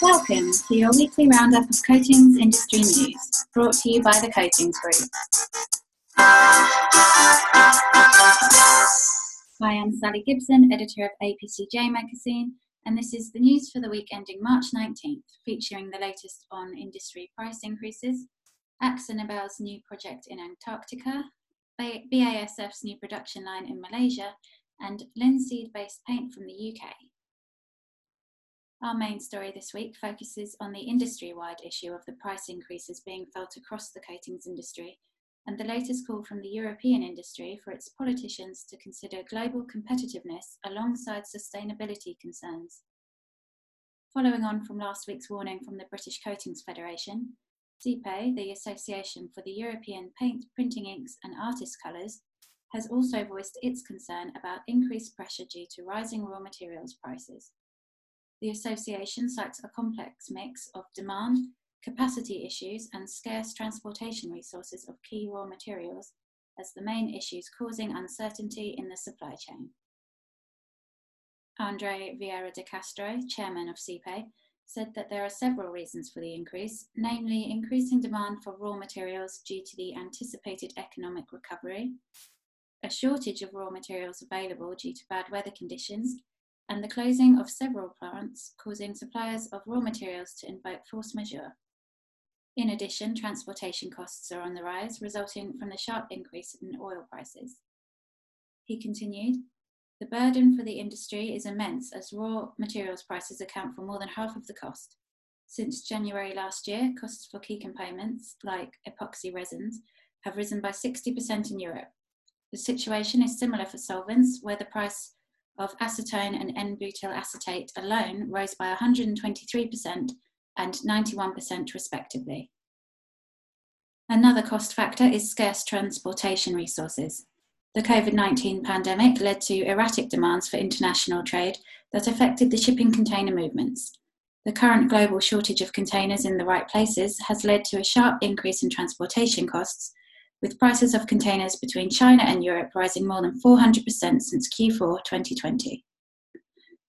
Welcome to your weekly roundup of coatings industry news, brought to you by the Coatings Group. I'm Sally Gibson, editor of APCJ magazine, and this is the news for the week ending March 19th, featuring the latest on industry price increases, AkzoNobel's new project in Antarctica, BASF's new production line in Malaysia, and linseed based paint from the UK. Our main story this week focuses on the industry wide issue of the price increases being felt across the coatings industry and the latest call from the European industry for its politicians to consider global competitiveness alongside sustainability concerns. Following on from last week's warning from the British Coatings Federation, CEPE, the Association for the European Paint, Printing Inks and Artist Colours, has also voiced its concern about increased pressure due to rising raw materials prices. The association cites a complex mix of demand, capacity issues, and scarce transportation resources of key raw materials as the main issues causing uncertainty in the supply chain. Andre Vieira de Castro, chairman of CEPE, said that there are several reasons for the increase, namely increasing demand for raw materials due to the anticipated economic recovery, a shortage of raw materials available due to bad weather conditions, and the closing of several plants causing suppliers of raw materials to invoke force majeure. In addition, transportation costs are on the rise, resulting from the sharp increase in oil prices. He continued, the burden for the industry is immense as raw materials prices account for more than half of the cost. Since January last year, costs for key components, like epoxy resins, have risen by 60% in Europe. The situation is similar for solvents, where the price of acetone and N-butyl acetate alone rose by 123% and 91% respectively. Another cost factor is scarce transportation resources. The COVID 19 pandemic led to erratic demands for international trade that affected the shipping container movements. The current global shortage of containers in the right places has led to a sharp increase in transportation costs with prices of containers between China and Europe rising more than 400% since Q4 2020.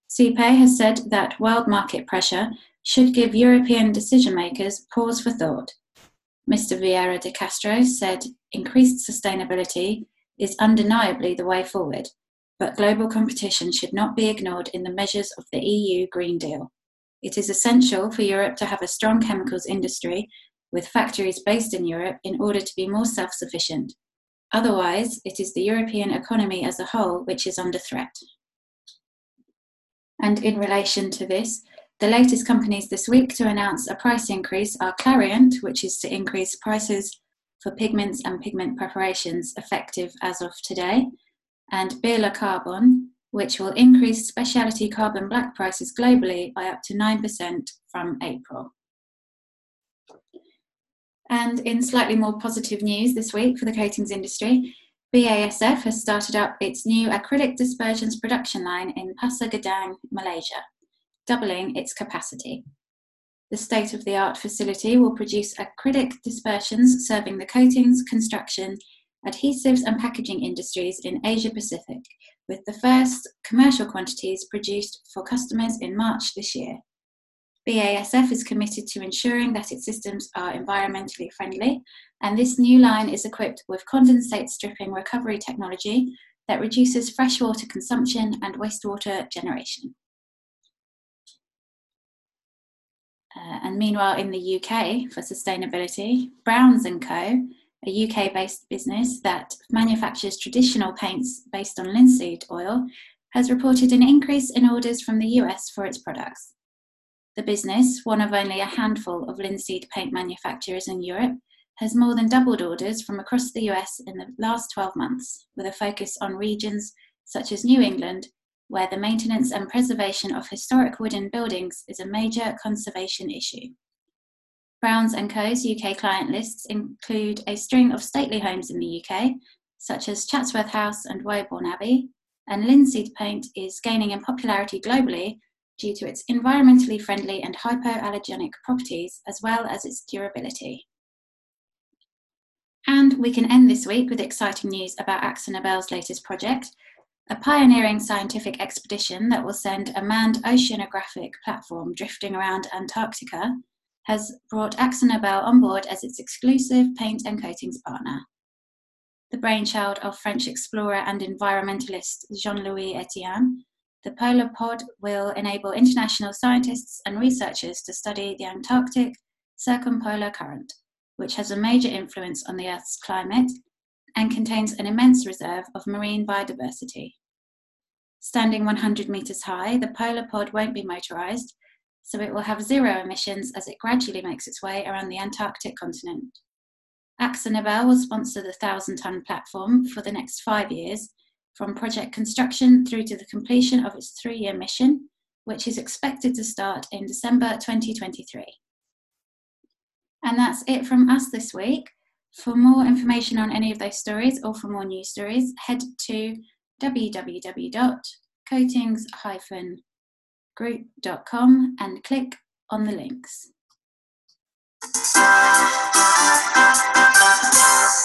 CEPE has said that world market pressure should give European decision makers pause for thought. Mr. Vieira de Castro said increased sustainability is undeniably the way forward, but global competition should not be ignored in the measures of the EU Green Deal. It is essential for Europe to have a strong chemicals industry with factories based in Europe in order to be more self sufficient. Otherwise, it is the European economy as a whole which is under threat. And in relation to this, the latest companies this week to announce a price increase are Clariant, which is to increase prices for pigments and pigment preparations effective as of today, and Birla Carbon, which will increase specialty carbon black prices globally by up to 9% from April. And in slightly more positive news this week for the coatings industry, BASF has started up its new acrylic dispersions production line in Pasir Gudang, Malaysia, doubling its capacity. The state of the art facility will produce acrylic dispersions serving the coatings, construction, adhesives, and packaging industries in Asia Pacific, with the first commercial quantities produced for customers in March this year. BASF is committed to ensuring that its systems are environmentally friendly, and this new line is equipped with condensate stripping recovery technology that reduces freshwater consumption and wastewater generation. Uh, and meanwhile, in the UK, for sustainability, Brouns & Co., a UK based business that manufactures traditional paints based on linseed oil, has reported an increase in orders from the US for its products. The business, one of only a handful of linseed paint manufacturers in Europe, has more than doubled orders from across the US in the last 12 months, with a focus on regions such as New England, where the maintenance and preservation of historic wooden buildings is a major conservation issue. Brouns & Co.'s UK client lists include a string of stately homes in the UK, such as Chatsworth House and Woburn Abbey, and linseed paint is gaining in popularity globally due to its environmentally friendly and hypoallergenic properties, as well as its durability. And we can end this week with exciting news about AkzoNobel's latest project, a pioneering scientific expedition that will send a manned oceanographic platform drifting around Antarctica has brought AkzoNobel on board as its exclusive paint and coatings partner. The brainchild of French explorer and environmentalist Jean Louis Etienne, the Polar Pod will enable international scientists and researchers to study the Antarctic circumpolar current, which has a major influence on the Earth's climate and contains an immense reserve of marine biodiversity. Standing 100 metres high, the Polar Pod won't be motorised, so it will have zero emissions as it gradually makes its way around the Antarctic continent. AkzoNobel will sponsor the 1,000 tonne platform for the next five years, from project construction through to the completion of its three year mission, which is expected to start in December 2023. And that's it from us this week. For more information on any of those stories or for more news stories, head to www.coatings-group.com and click on the links.